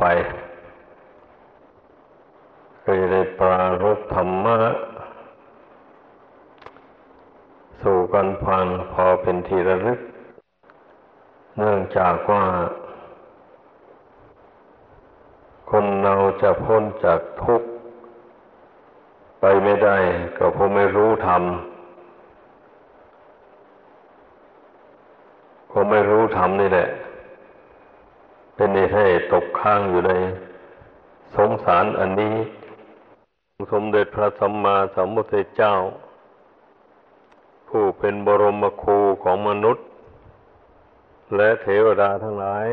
ไปก็จะได้ปรารบธรรมะ สู่กันฟังพอเป็นทีระลึก เนื่องจากว่า คนเราจะพ้นจากทุกข์ ไปไม่ได้ ก็เพราะไม่รู้ธรรมเพราะไม่รู้ธรรมนี่แหละ เป็นเหตุให้ตกค้างอยู่ในสงสารอันนี้ สมเด็จพระสัมมาสัมพุทธเจ้า ผู้เป็นบรมครูของมนุษย์ และเทวดาทั้งหลาย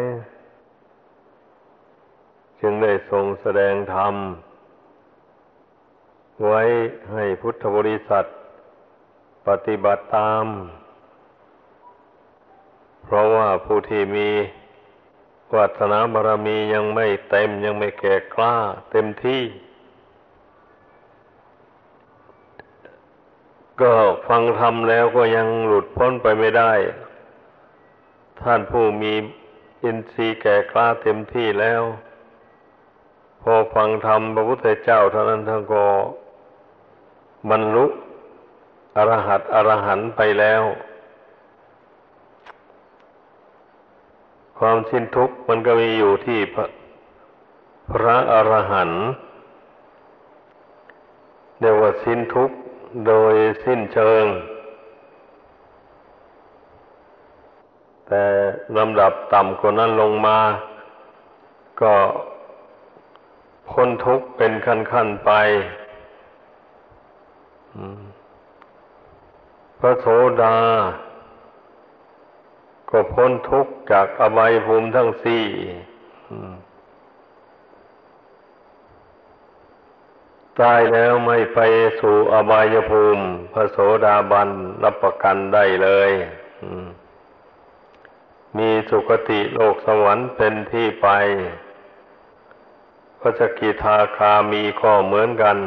จึงได้ทรงแสดงธรรม ไว้ให้พุทธบริษัท ปฏิบัติตาม เพราะว่าผู้ที่มี วัฒนาบารมียังไม่เต็มยังไม่แก่กล้า เต็มที่ ก็ฟังธรรมแล้วก็ยังหลุดพ้นไปไม่ได้ ท่านผู้มีอินทรีย์แก่กล้าเต็มที่แล้ว พอฟังธรรมพระพุทธเจ้าเท่านั้นท่านก็บรรลุอรหัตอรหันต์ไปแล้ว ความสิ้นทุกข์มันก็มีอยู่ที่พระพระอรหันต์เรียกว่าสิ้นทุกข์โดยสิ้นเชิง แต่ลำดับต่ำกว่านั้นลงมา ก็พ้นทุกข์เป็นขั้นๆไปพระโสดา ก็พ้นทุกข์จากอบายภูมิทั้งสี่ตายแล้วไม่ไปสู่อบายภูมิ พระโสดาบันรับประกันได้เลย มีสุคติโลกสวรรค์เป็นที่ไปพระสกิทาคามีก็เหมือนกัน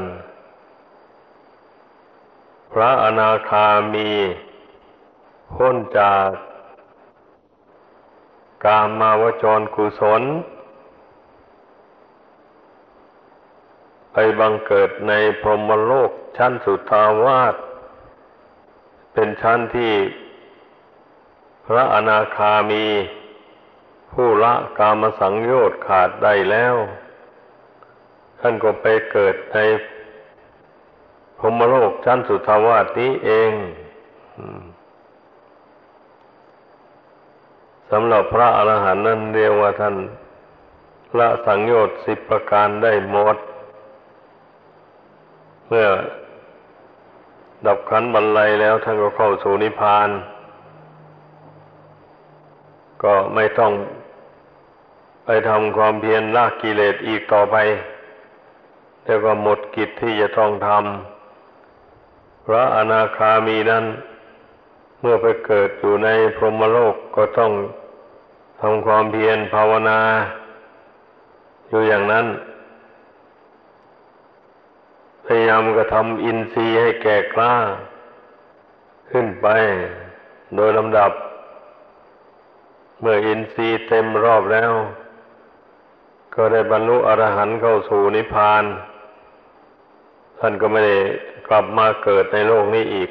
พระอนาคามีพ้นจาก กามาวจรกุศล ไปบังเกิดในพรหมโลกชั้นสุทาวาสเป็นชั้นที่พระอนาคามี ผู้ละกามสังโยชน์ขาดได้แล้ว ท่านก็ไปเกิดในพรหมโลกชั้นสุทาวาสนี้เอง สำหรับพระอรหันต์นั้นเรียกว่าท่านละสังโยชน์สิบประการได้หมด เมื่อดับขันบรรลัยแล้วท่านก็เข้าสู่นิพพาน ก็ไม่ต้องไปทำความเพียรละกิเลสอีกต่อไป แต่ก็หมดกิจที่จะต้องทำพระอนาคามีนั้น เมื่อไปเกิดอยู่ในพรหมโลกก็ต้อง ทำความเพียรภาวนา อยู่อย่างนั้น พยายามกระทำอินทรีย์ให้แก่กล้า ขึ้นไปโดยลำดับ เมื่ออินทรีย์เต็มรอบแล้ว ก็ได้บรรลุอรหันต์เข้าสู่นิพพาน ท่านก็ไม่ได้กลับมาเกิดในโลกนี้อีก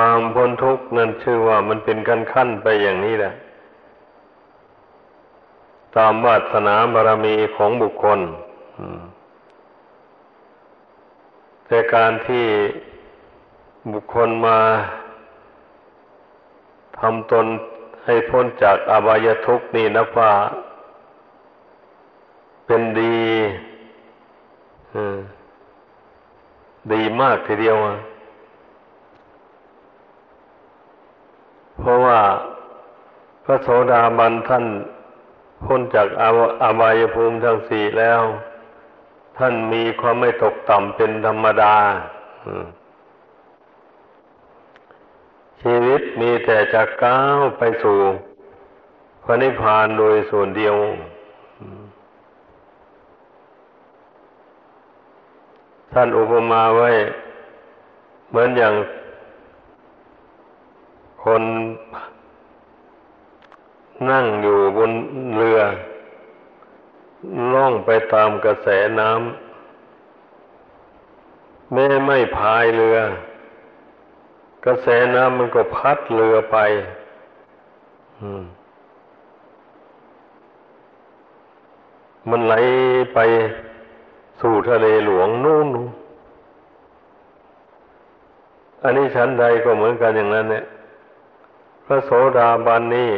ความพ้นทุกข์นั่นชื่อว่ามันเป็นขั้นขั้นไปอย่างนี้แหละ ตามวาสนาบารมีของบุคคลแต่การที่บุคคลมาทำตนให้พ้นจากอบายทุกข์นี่นับว่าเป็นดีดีมากทีเดียว เพราะว่าพระโสดาบันท่านพ้นจากอาบายภูมิทั้งสี่แล้ว ท่านมีความไม่ตกต่ำเป็นธรรมดา ชีวิตมีแต่จะก้าวไปสู่พระนิพพานโดยส่วนเดียว ท่านอุปมาไว้ เหมือนอย่าง คนนั่งอยู่บนเรือ ล่องไปตามกระแสน้ำแม้ไม่พายเรือ กระแสน้ำมันก็พัดเรือไปมันไหลไปสู่ทะเลหลวงนู่น อันนี้ชั้นใดก็เหมือนกันอย่างนั้นเนี่ย พระโสดาบันนี่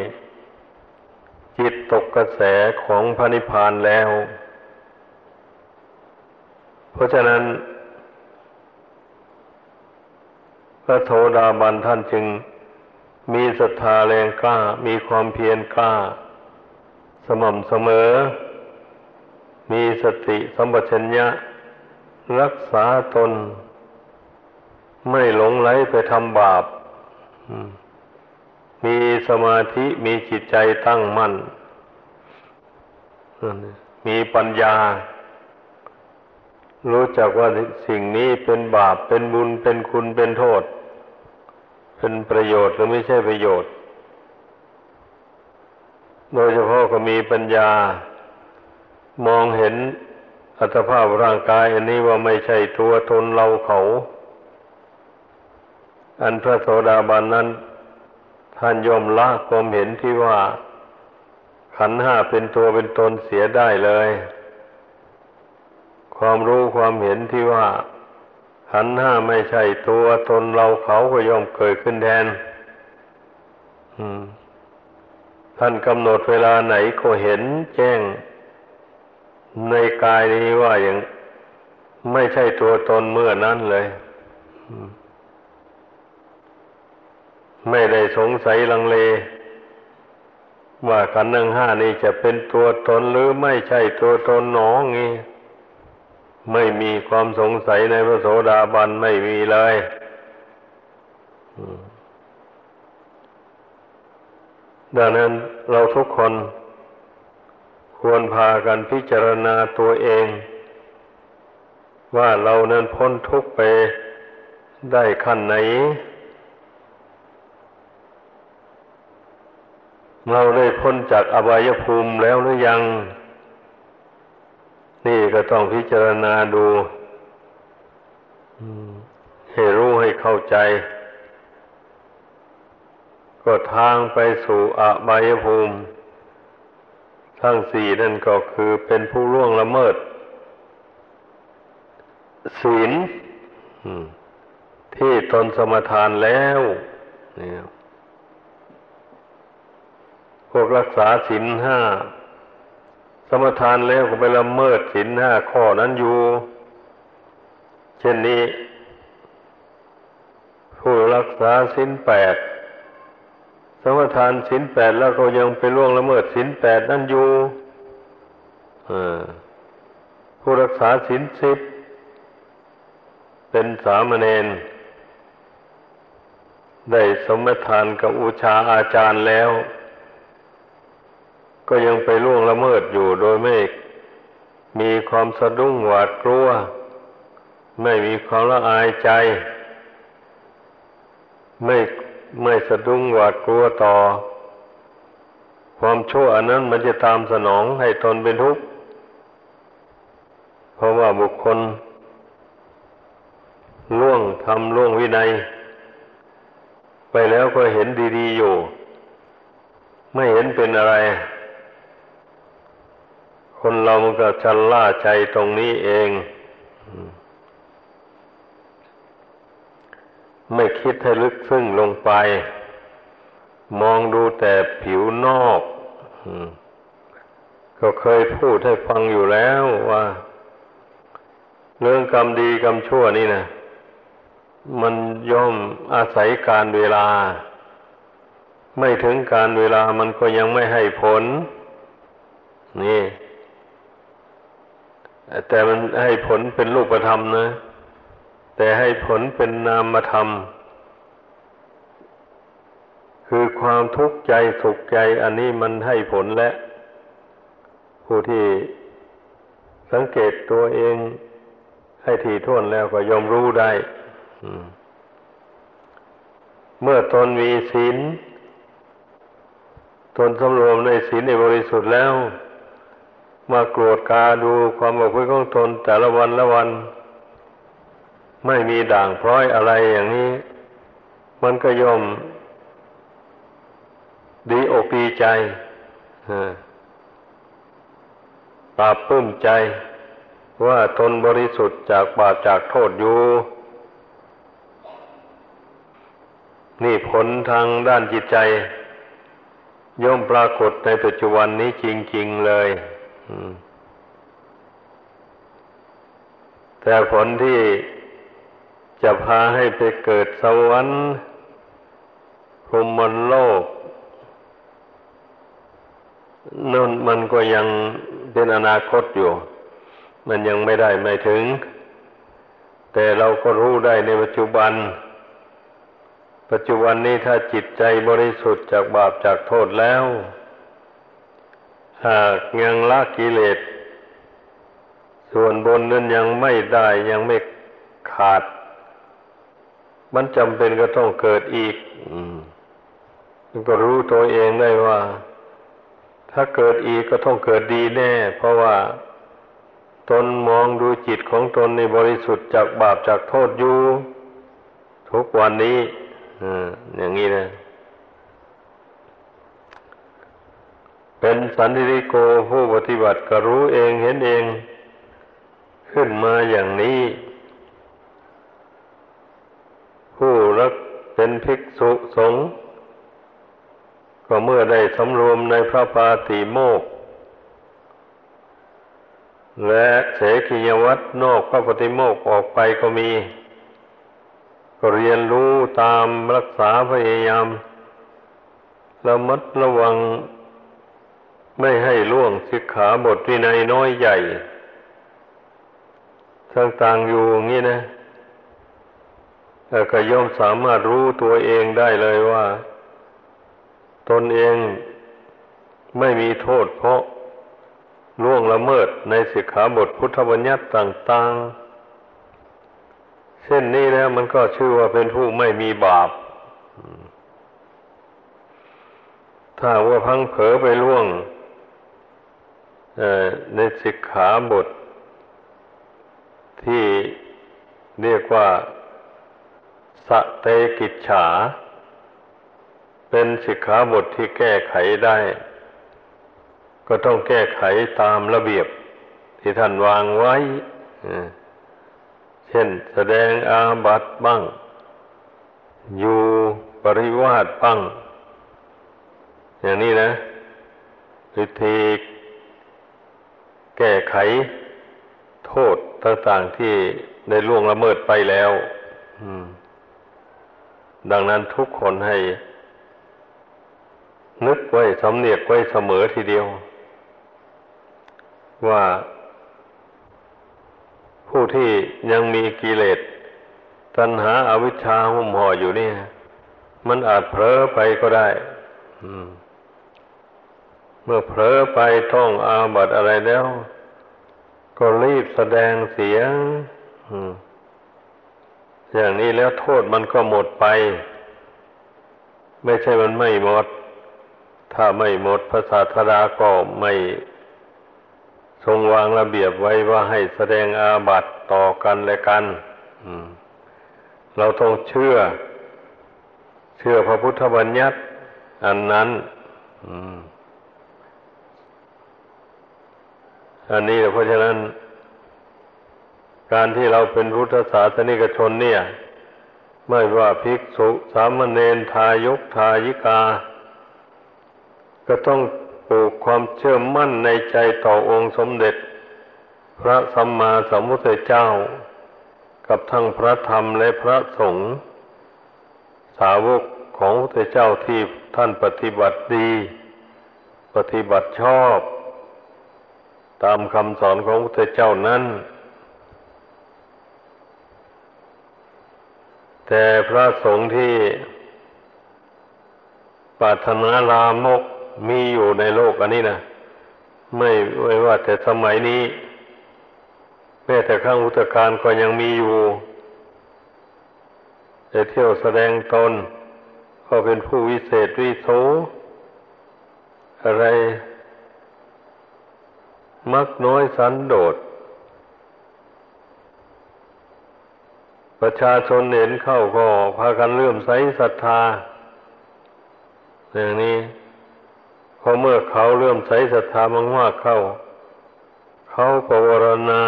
จิตตกกระแสของพระนิพพานแล้ว เพราะฉะนั้น พระโสดาบันท่านจึงมีศรัทธาแรงกล้า มีความเพียรกล้า สม่ำเสมอ มีสติสัมปชัญญะ รักษาตน ไม่หลงไหลไปทำบาปมี มีสมาธิมีจิตใจตั้งมั่น มีปัญญา รู้จักว่าสิ่งนี้เป็นบาปเป็นบุญเป็นคุณเป็นโทษ เป็นประโยชน์หรือไม่ใช่ประโยชน์ โดยเฉพาะก็มีปัญญามองเห็นอัตภาพร่างกาย อันนี้ว่าไม่ใช่ตัวตนเราเขา อันพระโสดาบันนั้น ท่านยอมละความเห็นที่ว่า ขันห้าเป็นตัวเป็นตนเสียได้เลย ความรู้ความเห็นที่ว่า ขันห้าไม่ใช่ตัวตนเราเขาก็ยอมเกิดขึ้นแทนท่านกำหนดเวลาไหนก็เห็นแจ้ง ในกายนี้ว่าอย่างไม่ใช่ตัวตนเมื่อนั้นเลย อืม ไม่ได้สงสัยลังเล ว่าขันธ์ทั้งห้านี้จะเป็นตัวตนหรือไม่ใช่ตัวตนหนองี้ ไม่มีความสงสัยในพระโสดาบันไม่มีเลยดังนั้นเราทุกคนควรพากันพิจารณาตัวเอง ว่าเรานั้นพ้นทุกข์ไปได้ขั้นไหน เราได้พ้นจากอบายภูมิแล้วหรือยัง นี่ก็ต้องพิจารณาดูให้รู้ให้เข้าใจ ก็ทางไปสู่อบายภูมิ ทั้งสี่นั่นก็คือเป็นผู้ล่วงละเมิด ศีลที่ตนสมทานแล้วเนี่ย พวกรักษาศีลห้าสมทานแล้วก็ไปละเมิดศีลห้าข้อนั้นอยู่ เช่นนี้ ผู้รักษาศีลแปดสมทานศีลแปดแล้วก็ยังไปล่วงละเมิดศีลแปดนั่นอยู่ผู้รักษาศีลสิบเป็นสามเณรได้สมทานกับอุชาอาจารย์แล้ว ก็ยังไปล่วงละเมิดอยู่โดยไม่มีความสะดุ้งหวาดกลัว ไม่มีความละอายใจ ไม่ไม่สะดุ้งหวาดกลัวต่อ ความชั่วอันนั้นมันจะตามสนองให้ตนเป็นทุกข์เพราะว่าบุคคล ล่วงทำล่วงวินัย ไปแล้วก็เห็นดี ๆ อยู่ ไม่เห็นเป็นอะไร คนเรามันก็ชันล่าใจตรงนี้เอง ไม่คิดให้ลึกซึ้งลงไป มองดูแต่ผิวนอกก็เคยพูดให้ฟังอยู่แล้วว่า เรื่องกรรมดีกรรมชั่วนี่นะมันย่อมอาศัยการเวลา ไม่ถึงการเวลามันก็ยังไม่ให้ผล นี่ แต่มันให้ผลเป็นรูปธรรมนะ แต่ให้ผลเป็นนามธรรม คือความทุกข์ใจสุขใจ อันนี้มันให้ผลและ ผู้ที่สังเกตตัวเองให้ถี่ถ้วนแล้วก็ยอมรู้ได้ เมื่อตนมีศีล ตนสำรวมในศีลในบริสุทธิ์แล้ว มาโกรธกาดูความบกพร่องของตนแต่ละวันละวัน ไม่มีด่างพร้อยอะไรอย่างนี้ มันก็ย่อมดีอกดีใจปราบปื้มใจว่าตนบริสุทธิ์จากบาปจากโทษอยู่ นี่ผลทางด้านจิตใจ ย่อมปรากฏในปัจจุบันนี้จริง ๆ เลย แต่ผลที่จะพาให้ไปเกิดสวรรค์พรหมโลกนั่นมันก็ยังเป็นอนาคตอยู่ มันยังไม่ได้ไม่ถึง แต่เราก็รู้ได้ในปัจจุบัน ปัจจุบันนี้ถ้าจิตใจบริสุทธิ์จากบาปจากโทษแล้ว หากยังละกิเลส ส่วนบนนั้นยังไม่ได้ยังไม่ขาด มันจำเป็นก็ต้องเกิดอีกอืมก็รู้ตัวเองได้ว่า ถ้าเกิดอีกก็ต้องเกิดดีแน่ เพราะว่าตนมองดูจิตของตนในบริสุทธิ์จากบาปจากโทษอยู่ทุกวันนี้อย่างนี้นะ เป็นสันติโกผู้ปฏิบัติก็รู้เองเห็นเอง ขึ้นมาอย่างนี้ ผู้รักเป็นภิกษุสงฆ์ก็เมื่อได้สำรวมในพระปาติโมก และเสกียวัตนอกพระปฏิโมกออกไปก็มี ก็เรียนรู้ตามรักษาพยายามระมัดระวัง ไม่ให้ล่วงสิกขาบทวินัยน้อยใหญ่ต่างๆอยู่อย่างนี้นะก็ย่อมสามารถรู้ตัวเองได้เลยว่า ตนเองไม่มีโทษเพราะล่วงละเมิดในสิกขาบทพุทธบัญญัติต่าง ๆ เช่นนี้แล้วมันก็ชื่อว่าเป็นผู้ไม่มีบาป ถ้าว่าพังเผลอไปล่วง ในสิกขาบท ที่เรียกว่าสเตกิจฉา เป็นสิกขาบทที่แก้ไขได้ ก็ต้องแก้ไขตามระเบียบที่ท่านวางไว้ เช่นแสดงอาบัตบ้าง อยู่ปริวาสบ้าง อย่างนี้นะวิธี แก้ไขโทษต่างๆที่ได้ล่วงละเมิดไปแล้วดังนั้นทุกคนให้ นึกไว้สำเนียกไว้เสมอทีเดียว ว่าผู้ที่ยังมีกิเลสตัณหาอาวิชชาหุ่มห่ออยู่นี่มันอาจเผลอไปก็ได้ เมื่อเผลอไปท่องอาบัตอะไรแล้ว ก็รีบแสดงเสียงอย่างนี้แล้วโทษมันก็หมดไป ไม่ใช่มันไม่หมด ถ้าไม่หมดพระศาสดาก็ไม่ทรงวางระเบียบไว้ว่าให้แสดงอาบัตต่อกันและกันเราต้องเชื่อ เชื่อพระพุทธบัญญัติ อันนั้นอั อันนี้เพราะฉะนั้น การที่เราเป็นพุทธศาสนิกชนเนี่ย ไม่ว่าภิกษุสามเณรทายกทายิกา ก็ต้องปลูกความเชื่อมั่นในใจต่อองค์สมเด็จ พระสัมมาสัมพุทธเจ้า กับทั้งพระธรรมและพระสงฆ์สาวกของพระเจ้าที่ท่านปฏิบัติดี ปฏิบัติชอบ ตามคำสอนของพระเจ้านั้น แต่พระสงฆ์ที่ปรารถนาลามกมีอยู่ในโลกอันนี้นะไม่ไม่ว่าแต่สมัยนี้ แม้แต่ข้างอุตการก็ยังมีอยู่แต่เที่ยวแสดงตนก็เป็นผู้วิเศษวิโสอะไร มักน้อยสันโดษ ประชาชนเห็นเข้าก็พากันเลื่อมใสศรัทธา อย่างนี้พอเมื่อเขาเลื่อมใสศรัทธามากๆเข้า เขาปวารณา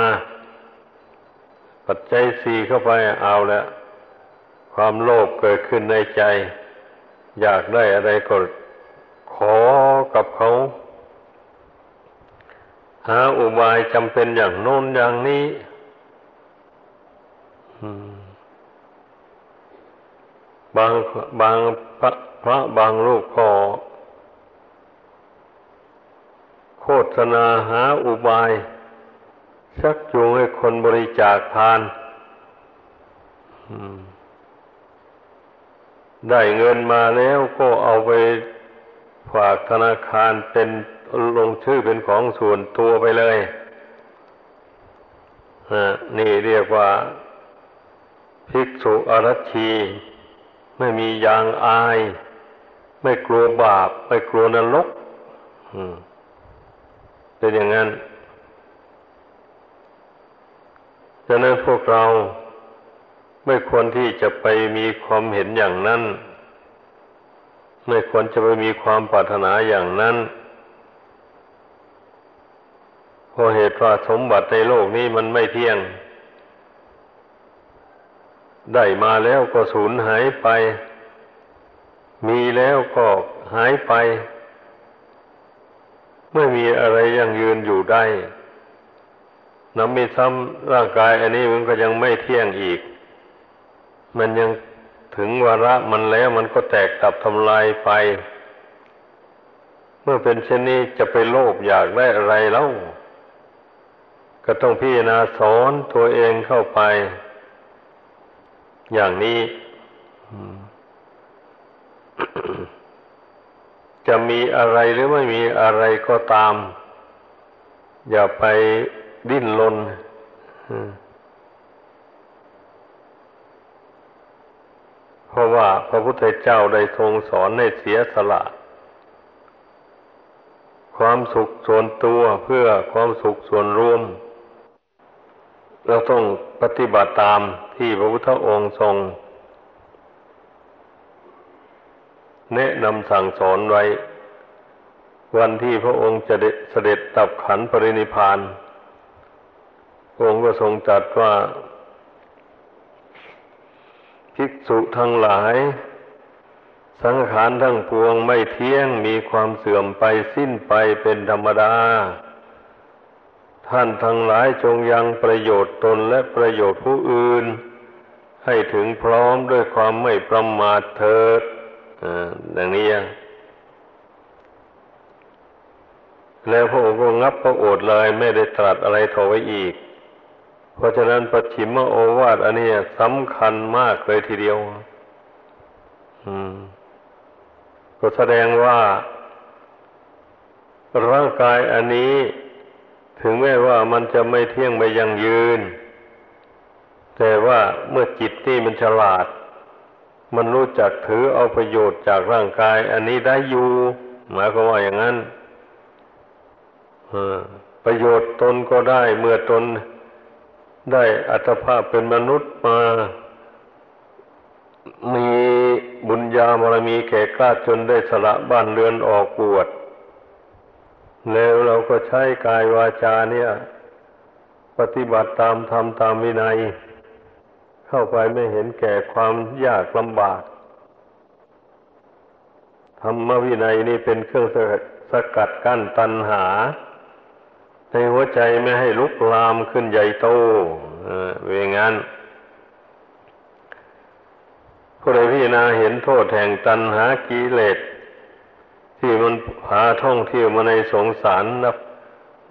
ปัจจัยสี่เข้าไปเอาแล้วความโลภเกิดขึ้นในใจ อยากได้อะไรก็ขอกับเขา หาอุบายจำเป็นอย่างโน้นอย่างนี้บางบางพระพระบางรูปก็โฆษณาหาอุบาย ชักจูงให้คนบริจาคทานได้เงินมาแล้วก็เอาไปฝากธนาคารเป็น ลงชื่อเป็นของส่วนตัวไปเลยนี่เรียกว่า ภิกษุอรัชี ไม่มียางอาย ไม่กลัวบาป ไม่กลัวนรกเป็นอย่างนั้นฉะนั้นพวกเราไม่ควรที่จะไปมีความเห็นอย่างนั้น ไม่ควรจะไปมีความปรารถนาอย่างนั้น เพราะเหตุว่าสมบัติในโลกนี้มันไม่เที่ยง ได้มาแล้วก็สูญหายไป มีแล้วก็หายไป ไม่มีอะไรยังยืนอยู่ได้น้ำมีซ้ำร่างกาย อันนี้มันก็ยังไม่เที่ยงอีก มันยังถึงวาระมันแล้วมันก็แตกตับทำลายไป เมื่อเป็นเช่นนี้จะไปโลภอยากได้อะไรแล้ว ก็ต้องพิจารณาสอนตัวเองเข้าไป อย่างนี้จะมีอะไรหรือไม่มีอะไรก็ตาม อย่าไปดิ้นรนเพราะว่าพระพุทธเจ้าได้ทรงสอนให้เสียสละ ความสุขส่วนตัวเพื่อความสุขส่วนรวม เราต้องปฏิบัติตามที่พระพุทธองค์ทรง แนะนำสั่งสอนไว้ วันที่พระองค์จะเสด็จตับขันปรินิพานองค์ก็ทรงจัดว่า ภิกษุทั้งหลาย สังขารทั้งปวงไม่เที่ยงมีความเสื่อมไปสิ้นไปเป็นธรรมดา ท่านทั้งหลายจงยังประโยชน์ตนและประโยชน์ผู้อื่น ให้ถึงพร้อมด้วยความไม่ประมาทเถิดดังนี้แล้วพระองค์ก็งับพระโอษฐ์เลยไม่ได้ตรัสอะไรทไว้อีก เพราะฉะนั้นปฏิมโอวาทอันนี้สำคัญมากเลยทีเดียว อืม ก็แสดงว่า ร่างกายอันนี้ ถึงแม้ว่ามันจะไม่เที่ยงไม่ยังยืน แต่ว่าเมื่อจิตนี่มันฉลาด มันรู้จักถือเอาประโยชน์จากร่างกาย อันนี้ได้อยู่ หมายความว่าอย่างนั้นประโยชน์ตนก็ได้เมื่อตนได้อัตภาพเป็นมนุษย์มา มีบุญญาบารมีแก่กล้าจนได้สละบ้านเรือนออกบวช แล้วเราก็ใช้กายวาจาเนี่ย ปฏิบัติตามธรรมตามวินัย เข้าไปไม่เห็นแก่ความยากลำบากธรรมวินัยนี่เป็นเครื่องสกัดกั้นตัณหา ในหัวใจไม่ให้ลุกลามขึ้นใหญ่โตเวงั้นผู้ใดพิจารณาเห็นโทษแห่งตัณหากิเลส ที่มันพาท่องเที่ยวมาในสงสารนับ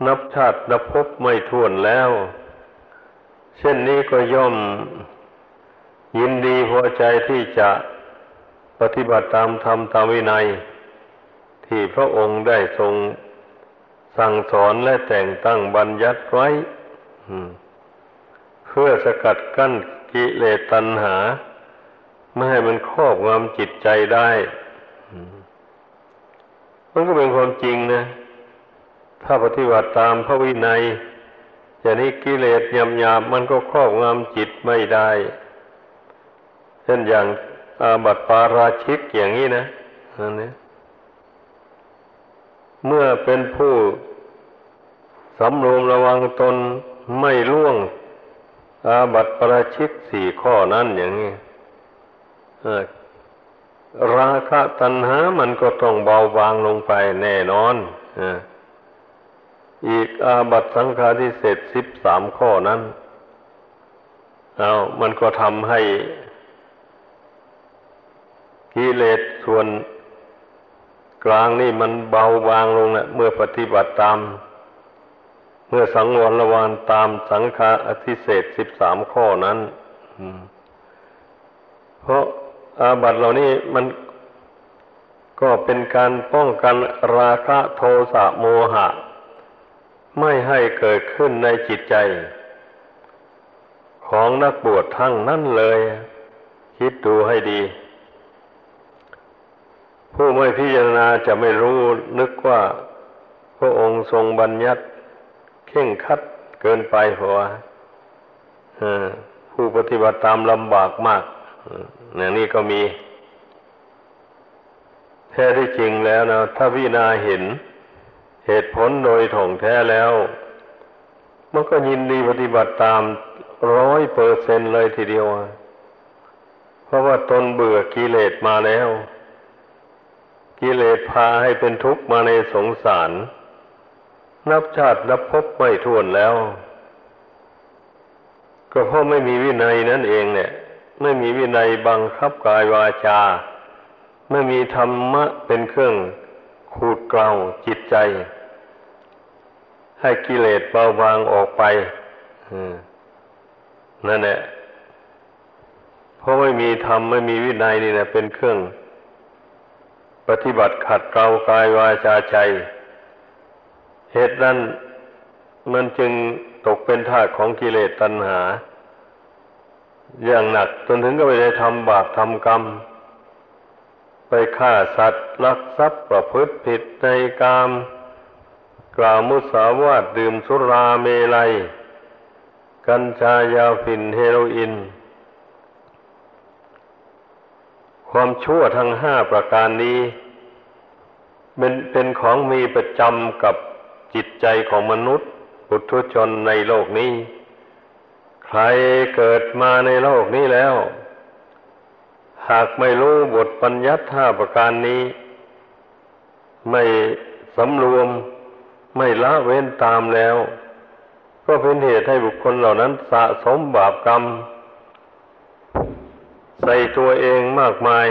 นับชาตินับพบไม่ท้วนแล้ว เช่นนี้ก็ย่อมยินดีพอใจที่จะปฏิบัติตามธรรมตามวินัย ที่พระองค์ได้ทรงสั่งสอนและแต่งตั้งบัญญัติไว้เพื่อสกัดกั้นกิเลสตัณหา ไม่ให้มันครอบงำจิตใจได้ มันก็เป็นความจริงนะ ถ้าปฏิบัติตามพระวินัยอย่างนี้กิเลสยำยาบมันก็ครอบงำจิตไม่ได้ เช่นอย่างอาบัติปาราชิกอย่างนี้นะอันนี้เมื่อเป็นผู้สำรวมระวังตนไม่ล่วง อาบัติปราชิกสี่ข้อนั้นอย่างนี้ ราคะตัณหามันก็ต้องเบาบางลงไปแน่นอนอีกอาบัตสังฆาทิเศษสิบสามข้อนั้นเอามันก็ทำให้กิเลสส่วนกลางนี่มันเบาบางลงนะเมื่อปฏิบัติตาม เมื่อสังวรระวานตามสังฆาอธิเศษสิบสามข้อนั้นเพราะ อาบัตเหล่านี้มันก็เป็นการป้องกันราคะโทสะโมหะ ไม่ให้เกิดขึ้นในจิตใจ ของนักบวชทั้งนั้นเลย คิดดูให้ดี ผู้ไม่พิจารณาจะไม่รู้นึกว่า พระองค์ทรงบัญญัติเข่งคัดเกินไปเพราะว่าผู้ปฏิบัติตามลำบากมาก อย่างนี้ก็มีแท้ที่จริงแล้วนะถ้าพิจารณาเห็นเหตุผลโดยถ่องแท้แล้ว มันก็ยินดีปฏิบัติตามร้อยเปอร์เซนเลยทีเดียว เพราะว่าตนเบื่อกิเลสมาแล้ว กิเลสพาให้เป็นทุกข์มาในสงสาร นับชาตินับพบไม่ท้วนแล้ว ก็เพราะไม่มีวินัยนั่นเองเนี่ย ไม่มีวินัยบังคับกายวาจา ไม่มีธรรมะเป็นเครื่องขูดเกลาจิตใจ ให้กิเลสเบาบางออกไปนั่นแหละ เพราะไม่มีธรรมไม่มีวินัยนี่นะเป็นเครื่อง ปฏิบัติขัดเกลากายวาจาใจ เหตุนั้นมันจึงตกเป็นทาสของกิเลสตัณหา อย่างหนักจนถึงก็ไปได้ทำบาปทำกรรม ไปฆ่าสัตว์ลักทรัพย์ประพฤติผิดในกามกล่าวมุสาวาทดื่มสุราเมลัย กัญชายาฝิ่นเฮโรอีนความชั่วทั้งห้าประการนี้เป็นเป็นของมีประจำกับจิตใจของมนุษย์ปุถุชนในโลกนี้ ใครเกิดมาในโลกนี้แล้ว หากไม่รู้บทปัญญัติห้าประการนี้ ไม่สำรวมไม่ละเว้นตามแล้ว ก็เป็นเหตุให้บุคคลเหล่านั้นสะสมบาปกรรม ใส่ตัวเองมากมาย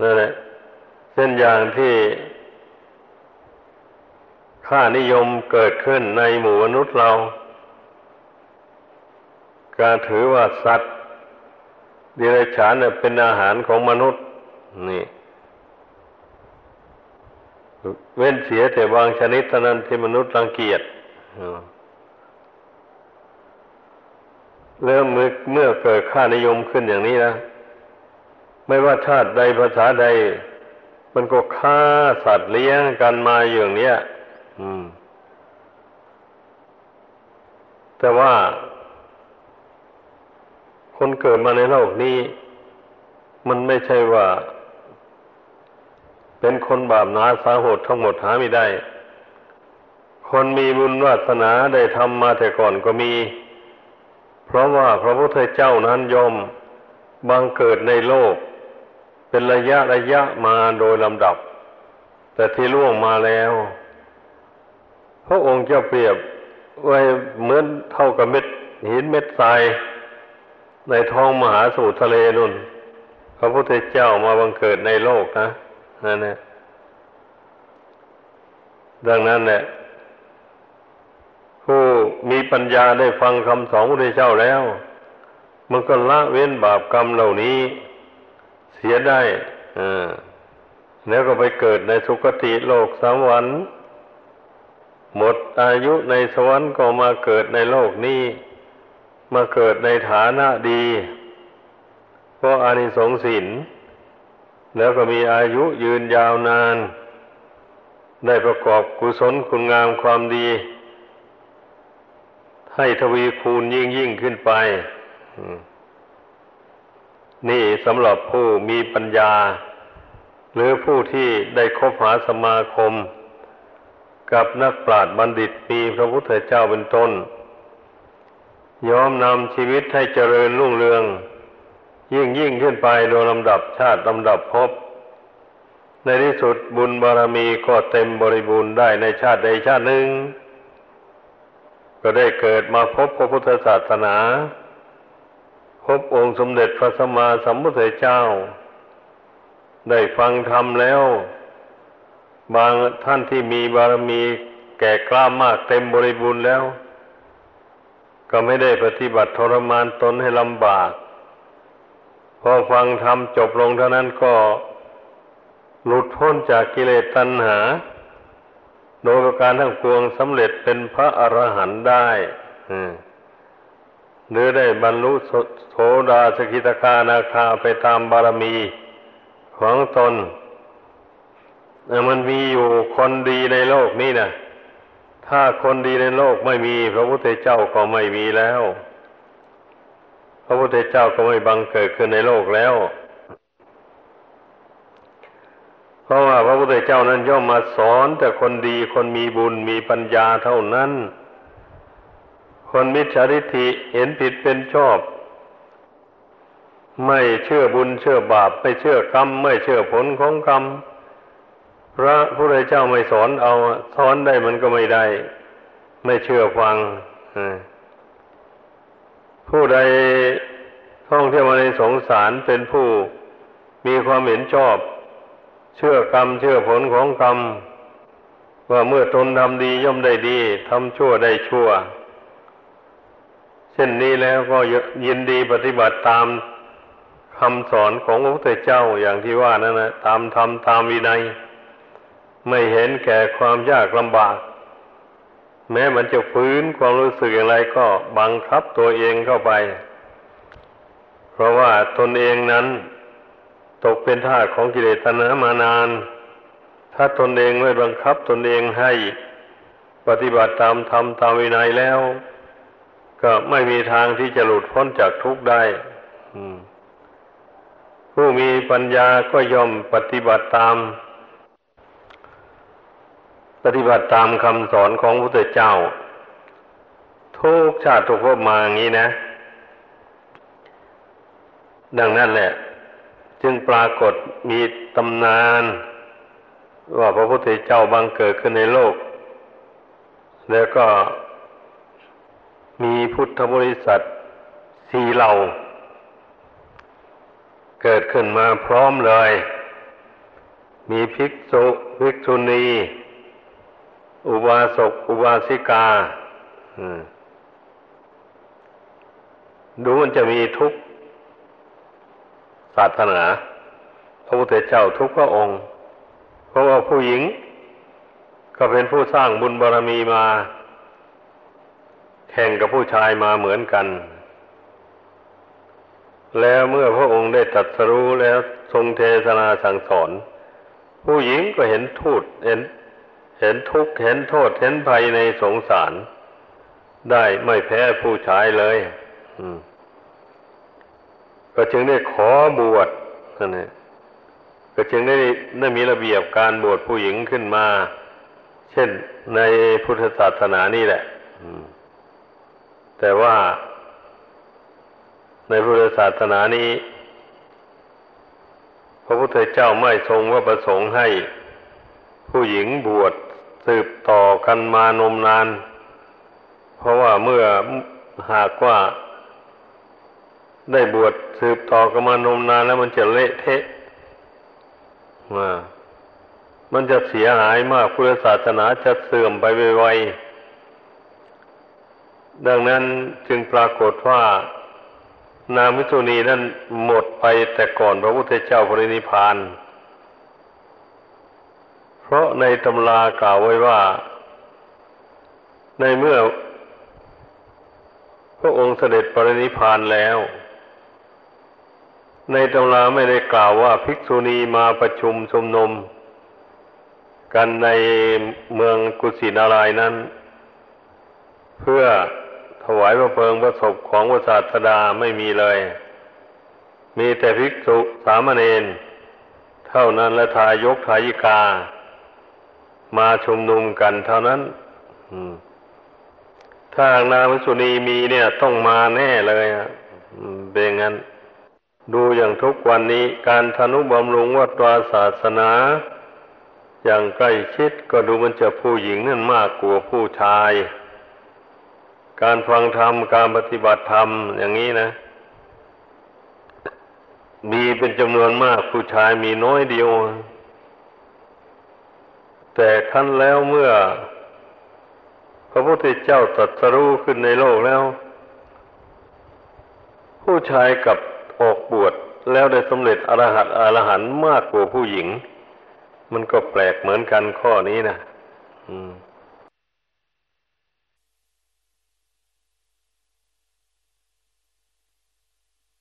นั่นแหละเช่นอย่างที่ ค่านิยมเกิดขึ้นในหมู่มนุษย์เรา การถือว่าสัตว์เดรัจฉานเป็นอาหารของมนุษย์ นี่ เว้นเสียแต่บางชนิดเท่านั้นที่มนุษย์รังเกียจเริ่มเมื่อเกิดค่านิยมขึ้นอย่างนี้นะไม่ว่าชาติใดภาษาใด มันก็ฆ่าสัตว์เลี้ยงกันมาอย่างเนี้ย แต่ว่า คนเกิดมาในโลกนี้ มันไม่ใช่ว่า เป็นคนบาปนาสาหดทั้งหมดหาไม่ได้ คนมีบุญวาสนาได้ทำมาแต่ก่อนก็มี เพราะว่าพระพุทธเจ้านั้นยอมบังเกิดในโลก เป็นระยะระยะมาโดยลำดับ แต่ที่ล่วงมาแล้ว พระองค์จะเปรียบไว้เหมือนเท่ากับเม็ดหินเม็ดทรายในท้องมหาสมุทรทะเลนุ่น พระพุทธเจ้ามาบังเกิดในโลกนะนั่นแหละดังนั้นเนี่ยผู้มีปัญญาได้ฟังคำสอนพระพุทธเจ้าแล้ว มันก็ละเว้นบาปกรรมเหล่านี้ เสียได้อ่าแล้วก็ไปเกิดในสุคติโลกสวรรค์ หมดอายุในสวรรค์ก็มาเกิดในโลกนี้ มาเกิดในฐานะดีเพราะอานิสงส์ศีลแล้วก็มีอายุยืนยาวนาน ได้ประกอบกุศลคุณงามความดี ให้ทวีคูณยิ่งยิ่งขึ้นไป นี่สำหรับผู้มีปัญญา หรือผู้ที่ได้คบหาสมาคม กับนักปราชญ์บัณฑิตมีพระพุทธเจ้าเป็นต้นยอมนำชีวิตให้เจริญรุ่งเรือง ยิ่งยิ่งขึ้นไปโดยลำดับชาติลำดับภพในที่สุดบุญบารมีก็เต็มบริบูรณ์ได้ในชาติใดชาติหนึ่ง ก็ได้เกิดมาพบพระพุทธศาสนา พบองค์สมเด็จพระสัมมาสัมพุทธเจ้า ได้ฟังธรรมแล้ว บางท่านที่มีบารมีแก่กล้ามากเต็มบริบูรณ์แล้ว ก็ไม่ได้ปฏิบัติทรมานตนให้ลำบาก พอฟังธรรมจบลงเท่านั้นก็หลุดพ้นจากกิเลสตัณหา โดยการทั้งปวงสำเร็จเป็นพระอรหันต์ได้หรือได้บรรลุโสดาสกิตาคานาคาไปตามบารมีของตน มันมีอยู่คนดีในโลกนี้นะถ้าคนดีในโลกไม่มี พระพุทธเจ้าก็ไม่มีแล้ว พระพุทธเจ้าก็ไม่บังเกิดขึ้นในโลกแล้ว เพราะว่าพระพุทธเจ้านั้นย่อมมาสอน แต่คนดีคนมีบุญมีปัญญาเท่านั้น คนมิจฉาทิฏฐิเห็นผิดเป็นชอบ ไม่เชื่อบุญเชื่อบาป ไม่เชื่อกรรม ไม่เชื่อผลของกรรม พระพุทธเจ้าไม่สอนเอาสอนได้มันก็ไม่ได้ ไม่เชื่อฟังผู้ใดท่องเที่ยวมาในสงสารเป็นผู้มีความเห็นชอบ เชื่อกรรม เชื่อผลของกรรม ว่าเมื่อตนทำดีย่อมได้ดีทำชั่วได้ชั่ว เช่นนี้แล้วก็ยินดีปฏิบัติตามคำสอนของพระพุทธเจ้าอย่างที่ว่านั่นนะตามธรรมตามวินัย ไม่เห็นแก่ความยากลำบาก แม้มันจะฟื้นความรู้สึกอย่างไรก็บังคับตัวเองเข้าไป เพราะว่าตนเองนั้น ตกเป็นทาสของกิเลสตัณหามานาน ถ้าตนเองไม่บังคับตนเองให้ปฏิบัติตามธรรมตามวินัยแล้ว ก็ไม่มีทางที่จะหลุดพ้นจากทุกข์ได้ผู้มีปัญญาก็ยอมปฏิบัติตาม ปฏิบัติตามคำสอนของพระพุทธเจ้า ทุกชาติทุกภพมาอย่างนี้นะ ดังนั้นแหละ จึงปรากฏมีตำนาน ว่าพระพุทธเจ้าบังเกิดขึ้นในโลก แล้วก็มีพุทธบริษัทสี่เหล่า เกิดขึ้นมาพร้อมเลย มีภิกษุภิกษุณี อุบาสกอุบาสิกาดูมันจะมีทุกศาสนาพระพุทธเจ้าทุกพระองค์ เพราะว่าผู้หญิง ก็เป็นผู้สร้างบุญบารรมีมา แข่งกับผู้ชายมาเหมือนกัน แล้วเมื่อพระองค์ได้ตัดสรู้แล้วทรงเทศนาสั่งสอน ผู้หญิงก็เห็นทูตเห็น เห็นทุกข์เห็นโทษเห็นภัยในสงสาร ได้ไม่แพ้ผู้ชายเลยก็จึงได้ขอบวชนั่นเองก็จึงได้ได้มีระเบียบการบวชผู้หญิงขึ้นมา เช่นในพุทธศาสนานี่แหละแต่ว่าในพุทธศาสนานี้ พระพุทธเจ้าไม่ทรงว่าประสงค์ให้ผู้หญิงบวช สืบต่อกันมานมนาน เพราะว่าเมื่อหากว่าได้บวชสืบต่อกันมานมนานแล้วมันจะเละเทะมามันจะเสียหายมากพุทธศาสนาจะเสื่อมไปไวๆดังนั้นจึงปรากฏว่านามิตุนีนั้นหมดไปแต่ก่อนพระพุทธเจ้าปรินิพาน เพราะในตำรากล่าวไว้ว่า ในเมื่อ พระองค์เสด็จปรินิพานแล้ว ในตำราไม่ได้กล่าวว่าภิกษุณีมาประชุมชุมนุม กันในเมืองกุสินารายนั้น เพื่อถวายพระเพลิงพระศพของพระศาสดาไม่มีเลย มีแต่ภิกษุสามเณรเท่านั้นและทายกทายิกา มาชุมนุมกันเท่านั้นถ้าหากนางวิสุณีมีเนี่ย ต้องมาแน่เลยอะเป็นงั้น ดูอย่างทุกวันนี้การทนุบำรุงวัดวาศาสนา อย่างใกล้ชิดก็ดูมันจะผู้หญิงนั่นมากกว่าผู้ชาย การฟังธรรมการปฏิบัติธรรมอย่างนี้นะ มีเป็นจำนวนมากผู้ชายมีน้อยเดียว แต่ขั้นแล้วเมื่อ พระพุทธเจ้าตรัสรู้ขึ้นในโลกแล้ว ผู้ชายกับออกบวชแล้วได้สำเร็จอรหัตอรหันมากกว่าผู้หญิง มันก็แปลกเหมือนกันข้อนี้นะอืม